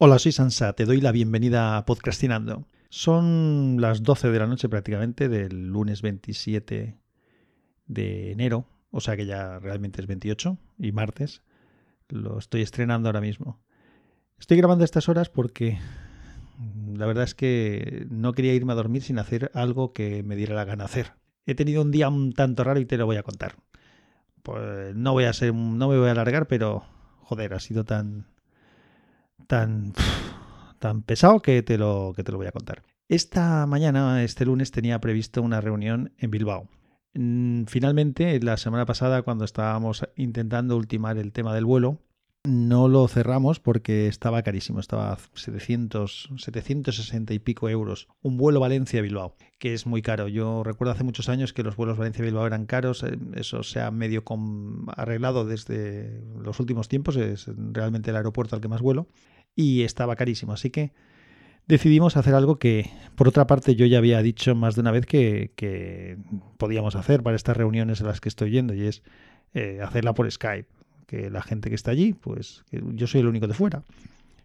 Hola, soy Sansa, te doy la bienvenida a Podcastinando. Son las 12 de la noche prácticamente del lunes 27 de enero, o sea que ya realmente es 28 y martes. Lo estoy estrenando ahora mismo. Estoy grabando estas horas porque la verdad es que no quería irme a dormir sin hacer algo que me diera la gana hacer. He tenido un día un tanto raro y te lo voy a contar. Pues no voy a ser, no me voy a alargar, pero joder, ha sido tan tan, tan pesado que te, lo, que te lo voy a contar. Esta mañana, este lunes, tenía previsto una reunión en Bilbao. Mm, finalmente, la semana pasada, cuando estábamos intentando ultimar el tema del vuelo, no lo cerramos porque estaba carísimo, estaba 700, 760 y pico euros. Un vuelo Valencia-Bilbao, que es muy caro. Yo recuerdo hace muchos años que los vuelos Valencia-Bilbao eran caros, eh, eso se ha medio arreglado desde los últimos tiempos, es realmente el aeropuerto al que más vuelo, y estaba carísimo. Así que decidimos hacer algo que, por otra parte, yo ya había dicho más de una vez que, podíamos hacer para estas reuniones a las que estoy yendo, y es eh, hacerla por Skype que la gente que está allí, pues yo soy el único de fuera,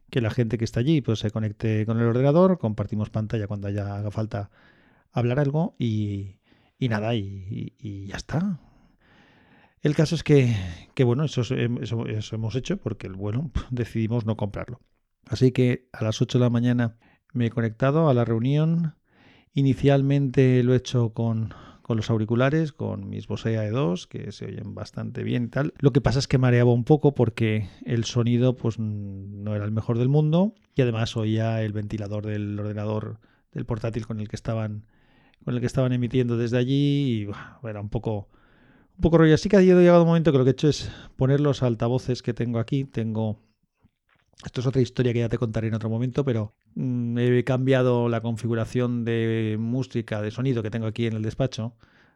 que la gente que está allí pues se conecte con el ordenador, compartimos pantalla cuando haya haga falta hablar algo y, nada, y, ya está. El caso es que, bueno, eso, eso, eso, hemos hecho porque el bueno decidimos no comprarlo. Así que a las 8 de la mañana me he conectado a la reunión. Inicialmente lo he hecho con, con los auriculares, con mis Bose AE2, que se oyen bastante bien y tal. Lo que pasa es que mareaba un poco porque el sonido pues no era el mejor del mundo y además oía el ventilador del ordenador del portátil con el que estaban con el que estaban emitiendo desde allí y era un poco un poco rollo. Así que ha llegado un momento que lo que he hecho es poner los altavoces que tengo aquí. Tengo esto es otra historia que ya te contaré en otro momento, pero mm, he cambiado la configuración de música, de sonido que tengo aquí en el despacho,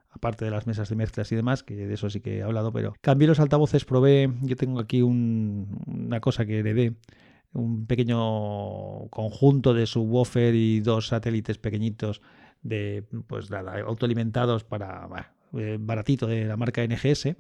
aparte de las mesas de mezclas y demás, que de eso sí que he hablado, pero cambié los altavoces, probé, yo tengo aquí una cosa que heredé, un pequeño conjunto de subwoofer y dos satélites pequeñitos de, pues nada, autoalimentados para, eh, baratito de la marca NGS.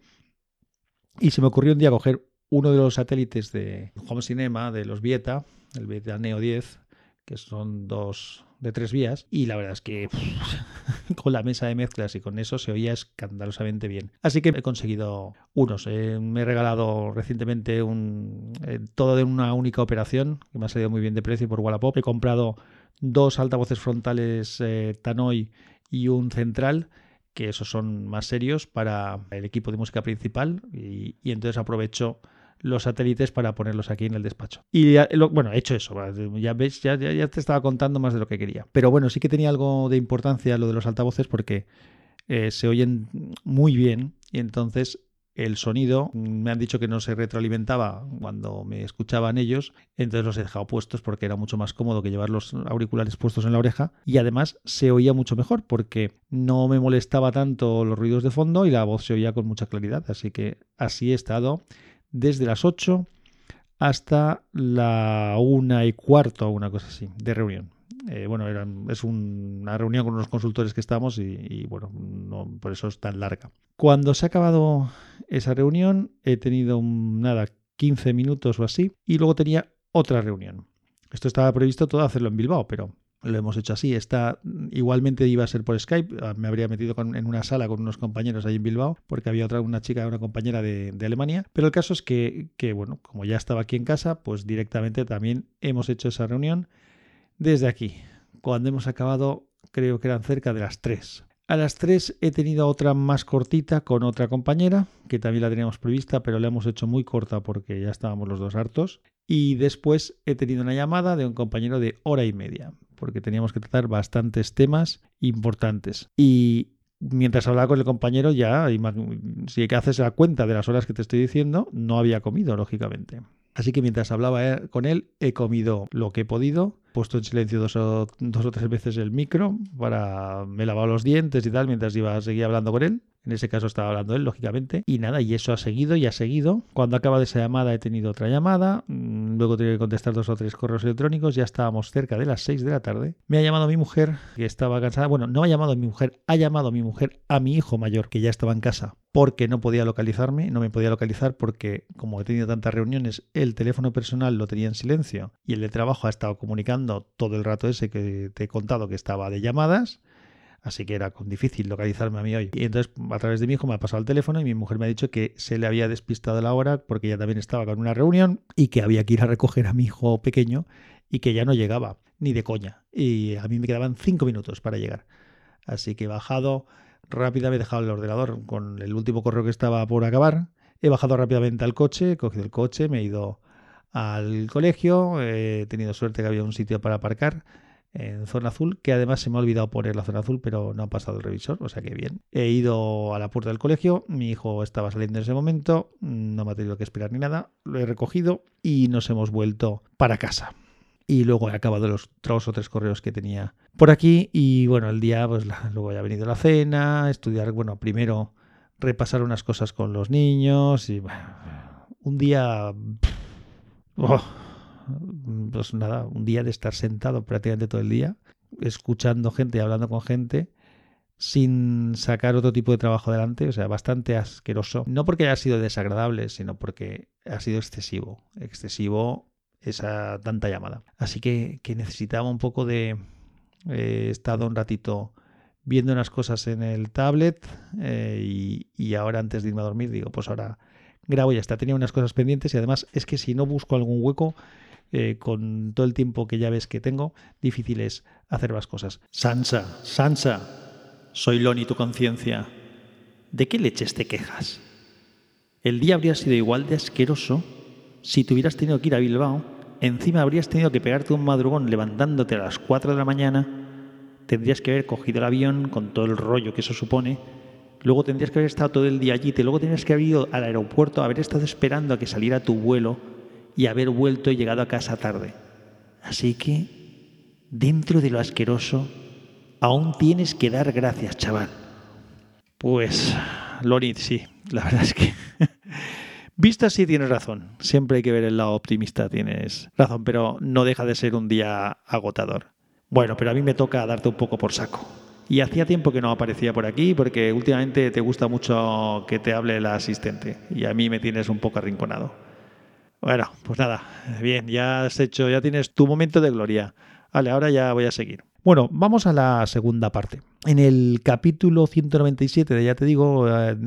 Y se me ocurrió un día coger uno de los satélites de Home Cinema, de los Vieta, el Vieta Neo 10, que son dos de tres vías, y la verdad es que con la mesa de mezclas y con eso se oía escandalosamente bien. Así que he conseguido unos. Eh, me he regalado recientemente un, eh, todo de una única operación, que me ha salido muy bien de precio por Wallapop. He comprado dos altavoces frontales eh, Tannoy y un central que esos son más serios para el equipo de música principal y entonces aprovecho los satélites para ponerlos aquí en el despacho. Y bueno, he hecho eso, ya ves, ya, ya, te estaba contando más de lo que quería. Pero bueno, sí que tenía algo de importancia lo de los altavoces porque eh, se oyen muy bien y entonces el sonido, me han dicho que no se retroalimentaba cuando me escuchaban ellos, entonces los he dejado puestos porque era mucho más cómodo que llevar los auriculares puestos en la oreja y además se oía mucho mejor porque no me molestaba tanto los ruidos de fondo y la voz se oía con mucha claridad, así que así he estado desde las 8 hasta la una y cuarto, una cosa así, de reunión. Eh, bueno, es una reunión con unos consultores que estamos y, bueno, por eso es tan larga. Cuando se ha acabado esa reunión, he tenido nada, 15 minutos o así, y luego tenía otra reunión. Esto estaba previsto todo hacerlo en Bilbao, pero lo hemos hecho así. Está, igualmente iba a ser por Skype. Ah, me habría metido en una sala con unos compañeros ahí en Bilbao, porque había otra, una chica, una compañera de, Alemania. Pero el caso es que, que, bueno, como ya estaba aquí en casa, pues directamente también hemos hecho esa reunión desde aquí. Cuando hemos acabado, creo que eran cerca de las 3. A las 3 he tenido otra más cortita con otra compañera, que también la teníamos prevista, pero la hemos hecho muy corta porque ya estábamos los dos hartos. Y después he tenido una llamada de un compañero de hora y media, porque teníamos que tratar bastantes temas importantes. Y mientras hablaba con el compañero, ya, si haces la cuenta de las horas que te estoy diciendo, no había comido, lógicamente. Así que mientras hablaba eh, con él, he comido lo que he podido, puesto en silencio dos o, dos o tres veces el micro, para me lavaba los dientes y tal, mientras iba a seguir hablando con él. En ese caso estaba hablando él, lógicamente. Y nada, y eso ha seguido y ha seguido. Cuando acaba de esa llamada he tenido otra llamada. Mm, luego tengo que contestar dos o tres correos electrónicos. Ya estábamos cerca de las 6 de la tarde. Me ha llamado mi mujer, que estaba cansada. Bueno, no ha llamado a mi mujer, ha llamado a mi mujer a mi hijo mayor, que ya estaba en casa, porque no podía localizarme. No me podía localizar porque, como he tenido tantas reuniones, el teléfono personal lo tenía en silencio y el de trabajo ha estado comunicando todo el rato ese que te he contado que estaba de llamadas así que era difícil localizarme a mí hoy. Y entonces a través de mi hijo me ha pasado el teléfono y mi mujer me ha dicho que se le había despistado la hora porque ella también estaba con una reunión y que había que ir a recoger a mi hijo pequeño y que ya no llegaba, ni de coña. Y a mí me quedaban cinco minutos para llegar. Así que he bajado rápidamente, he dejado el ordenador con el último correo que estaba por acabar. He bajado rápidamente al coche, he cogido el coche, me he ido al colegio, he tenido suerte que había un sitio para aparcar en zona azul, que además se me ha olvidado poner la zona azul, pero no ha pasado el revisor, o sea que bien. He ido a la puerta del colegio, mi hijo estaba saliendo en ese momento, no me ha tenido que esperar ni nada, lo he recogido y nos hemos vuelto para casa. Y luego he acabado los dos o tres correos que tenía por aquí y bueno, el día, pues luego ya ha venido la cena, estudiar, bueno, primero repasar unas cosas con los niños y bueno, un día... Oh, pues nada, un día de estar sentado prácticamente todo el día, escuchando gente, hablando con gente, sin sacar otro tipo de trabajo adelante, o sea, bastante asqueroso. No porque haya sido desagradable, sino porque ha sido excesivo, excesivo esa tanta llamada. Así que, que necesitaba un poco de... He estado un ratito viendo unas cosas en el tablet eh, y, y, ahora antes de irme a dormir digo, pues ahora grabo ya está. Tenía unas cosas pendientes y además es que si no busco algún hueco eh, con todo el tiempo que ya ves que tengo, difícil es hacer más cosas. Sansa, Sansa, soy Loni tu conciencia. ¿De qué leches te quejas? El día habría sido igual de asqueroso si te hubieras tenido que ir a Bilbao, encima habrías tenido que pegarte un madrugón levantándote a las 4 de la mañana, tendrías que haber cogido el avión con todo el rollo que eso supone, luego tendrías que haber estado todo el día allí, luego tendrías que haber ido al aeropuerto, haber estado esperando a que saliera tu vuelo, y haber vuelto y llegado a casa tarde. Así que, dentro de lo asqueroso, aún tienes que dar gracias, chaval. Pues, Lorit, sí, la verdad es que... Vista sí tienes razón. Siempre hay que ver el lado optimista, tienes razón, pero no deja de ser un día agotador. Bueno, pero a mí me toca darte un poco por saco. Y hacía tiempo que no aparecía por aquí porque últimamente te gusta mucho que te hable la asistente y a mí me tienes un poco arrinconado. Bueno, pues nada, bien, ya has hecho, ya tienes tu momento de gloria. Vale, ahora ya voy a seguir. Bueno, vamos a la segunda parte. En el capítulo 197 de Ya te digo, eh,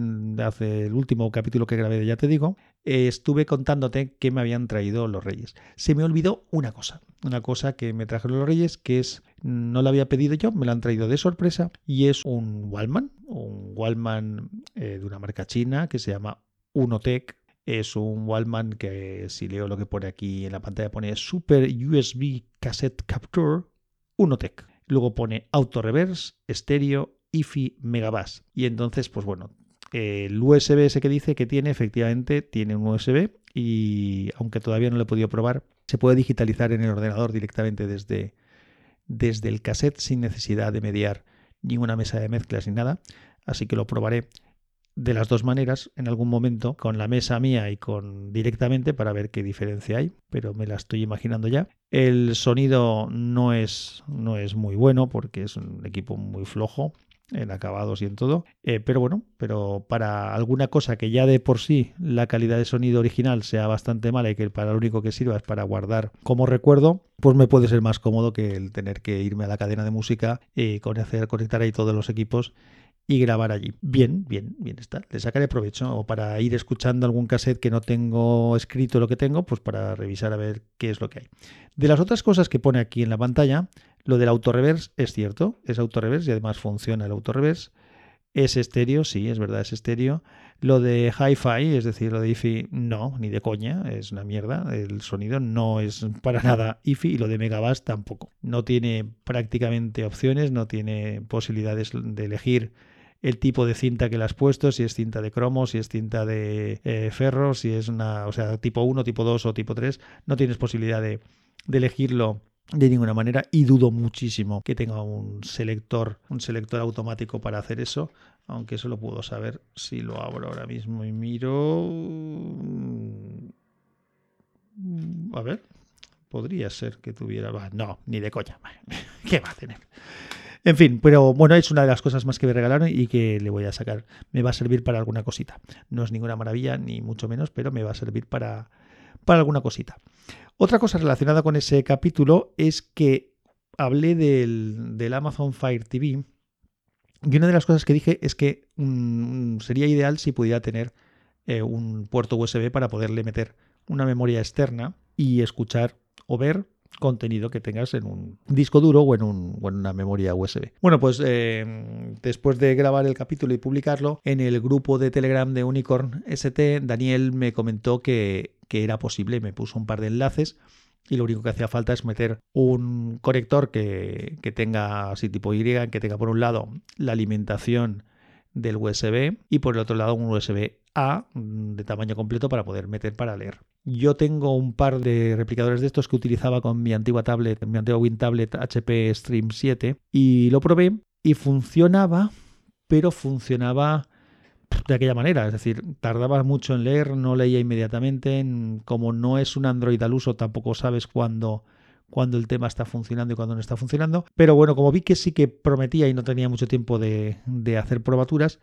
hace el último capítulo que grabé de Ya te digo, estuve contándote que me habían traído los Reyes. Se me olvidó una cosa, una cosa que me trajeron los Reyes, que es, no la había pedido yo, me la han traído de sorpresa, y es un Wallman, un Wallman eh, de una marca china que se llama Unotech es un Wallman que si leo lo que pone aquí en la pantalla pone Super USB Cassette Capture Unotech. Luego pone Auto Reverse, Estéreo, IFI, Megabass. Y entonces, pues bueno, el USB ese que dice que tiene, efectivamente tiene un USB y aunque todavía no lo he podido probar, se puede digitalizar en el ordenador directamente desde, desde el cassette sin necesidad de mediar ninguna mesa de mezclas ni nada. Así que lo probaré de las dos maneras en algún momento con la mesa mía y con directamente para ver qué diferencia hay, pero me la estoy imaginando ya. El sonido no es, no es muy bueno porque es un equipo muy flojo en acabados y en todo, eh, pero bueno, pero para alguna cosa que ya de por sí la calidad de sonido original sea bastante mala y que para lo único que sirva es para guardar como recuerdo, pues me puede ser más cómodo que el tener que irme a la cadena de música y conectar ahí todos los equipos y grabar allí. Bien, bien, bien está. Le sacaré provecho o para ir escuchando algún cassette que no tengo escrito lo que tengo, pues para revisar a ver qué es lo que hay. De las otras cosas que pone aquí en la pantalla, lo del auto-reverse es cierto, es auto-reverse y además funciona el auto-reverse. Es estéreo, sí, es verdad, es estéreo. Lo de hi-fi, es decir, lo de IFI, no, ni de coña, es una mierda. El sonido no es para nada IFI y lo de Megabass tampoco. No tiene prácticamente opciones, no tiene posibilidades de elegir el tipo de cinta que le has puesto, si es cinta de cromo, si es cinta de eh, ferro, si es una, o sea, tipo 1, tipo 2 o tipo 3, no tienes posibilidad de, de elegirlo de ninguna manera y dudo muchísimo que tenga un selector, un selector automático para hacer eso, Aunque eso lo puedo saber si lo abro ahora mismo y miro. A ver, podría ser que tuviera. No, ni de coña. ¿Qué va a tener? En fin, pero bueno, es una de las cosas más que me regalaron y que le voy a sacar. Me va a servir para alguna cosita. No es ninguna maravilla, ni mucho menos, pero me va a servir para, para alguna cosita. Otra cosa relacionada con ese capítulo es que hablé del, Amazon Fire TV y una de las cosas que dije es que mm, sería ideal si pudiera tener eh, un puerto USB para poderle meter una memoria externa y escuchar o ver contenido que tengas en un disco duro o en, una memoria USB. Bueno, pues eh, después de grabar el capítulo y publicarlo, en el grupo de Telegram de Unicorn ST, Daniel me comentó que, era posible, me puso un par de enlaces y lo único que hacía falta es meter un conector que, que tenga así tipo Y, que tenga por un lado la alimentación del USB y por el otro lado un USB A de tamaño completo para poder meter para leer. Yo tengo un par de replicadores de estos que utilizaba con mi antigua tablet, mi antigua WinTablet HP Stream 7 y lo probé y funcionaba, pero funcionaba de aquella manera, es decir, tardaba mucho en leer, no leía inmediatamente, como no es un Android al uso, tampoco sabes cuándo cuando el tema está funcionando y cuando no está funcionando. Pero bueno, como vi que sí que prometía y no tenía mucho tiempo de, de hacer probaturas,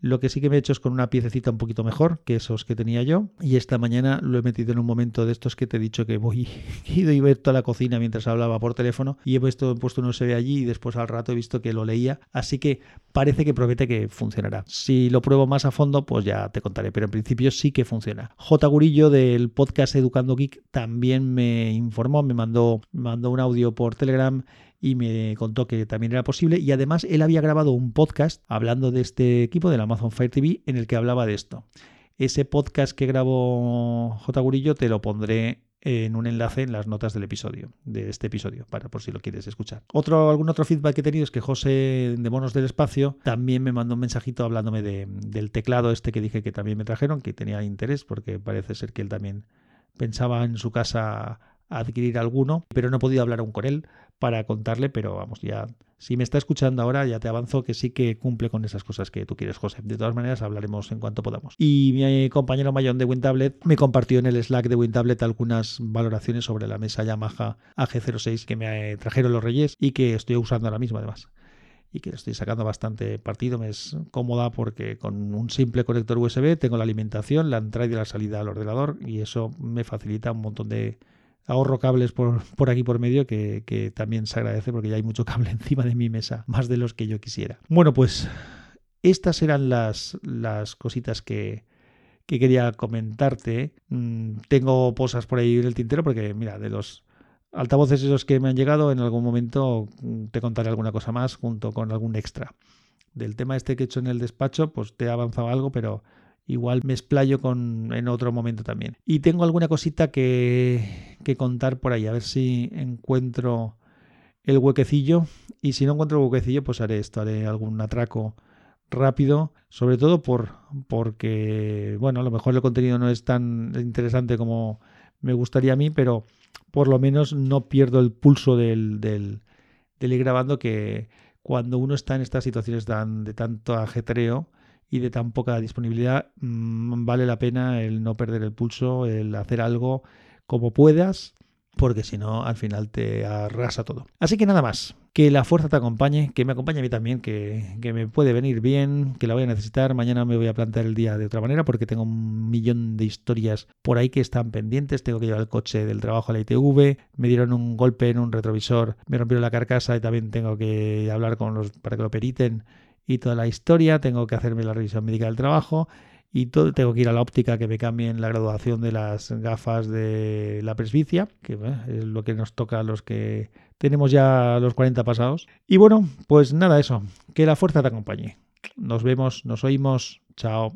lo que sí que me he hecho es con una piececita un poquito mejor que esos que tenía yo. Y esta mañana lo he metido en un momento de estos que te he dicho que voy, he ido y ver toda la cocina mientras hablaba por teléfono y he puesto, he puesto un USB allí y después al rato he visto que lo leía. Así que parece que promete que funcionará. Si lo pruebo más a fondo, pues ya te contaré. Pero en principio sí que funciona. J. Gurillo del podcast Educando Geek también me informó, me mandó, me mandó un audio por Telegram y me contó que también era posible y además él había grabado un podcast hablando de este equipo del Amazon Fire TV en el que hablaba de esto. Ese podcast que grabó J. Gurillo te lo pondré en un enlace en las notas del episodio, de este episodio, para por si lo quieres escuchar. Otro, algún otro feedback que he tenido es que José de Monos del Espacio también me mandó un mensajito hablándome del teclado este que dije que también me trajeron, que tenía interés, porque parece ser que él también pensaba en su casa adquirir alguno, pero no he podido hablar aún con él para contarle, pero vamos, ya si me está escuchando ahora, ya te avanzo que sí que cumple con esas cosas que tú quieres, José. De todas maneras, hablaremos en cuanto podamos. Y mi compañero Mayón de WinTablet me compartió en el Slack de WinTablet algunas valoraciones sobre la mesa Yamaha AG06 que me trajeron los Reyes y que estoy usando ahora mismo, además y que estoy sacando bastante partido. Me es cómoda porque con un simple conector USB tengo la alimentación, la entrada y la salida al ordenador y eso me facilita un montón de, ahorro cables por, por aquí por medio que, también se agradece porque ya hay mucho cable encima de mi mesa, más de los que yo quisiera. Bueno, pues estas eran las, las cositas que, que quería comentarte. Mm, tengo posas por ahí en el tintero porque, mira, de los altavoces esos que me han llegado, en algún momento mm, te contaré alguna cosa más junto con algún extra. Del tema este que he hecho en el despacho, pues te he avanzado algo, pero igual me explayo con, en otro momento también. Y tengo alguna cosita que, que contar por ahí, a ver si encuentro el huequecillo. Y si no encuentro el huequecillo, pues haré esto, haré algún atraco rápido, sobre todo por, porque, bueno, a lo mejor el contenido no es tan interesante como me gustaría a mí, pero por lo menos no pierdo el pulso del, del, del ir grabando que cuando uno está en estas situaciones tan, de tanto ajetreo, y de tan poca disponibilidad, mm, vale la pena el no perder el pulso, el hacer algo como puedas, porque si no, al final te arrasa todo. Así que nada más. Que la fuerza te acompañe, que me acompañe a mí también, que, que, me puede venir bien, que la voy a necesitar. Mañana me voy a plantear el día de otra manera porque tengo un millón de historias por ahí que están pendientes. Tengo que llevar el coche del trabajo a la ITV, me dieron un golpe en un retrovisor, me rompieron la carcasa y también tengo que hablar con los para que lo periten y toda la historia, tengo que hacerme la revisión médica del trabajo y todo, tengo que ir a la óptica que me cambien la graduación de las gafas de la presbicia, que es lo que nos toca a los que tenemos ya los 40 pasados. Y bueno, pues nada, eso, que la fuerza te acompañe. Nos vemos, nos oímos, chao.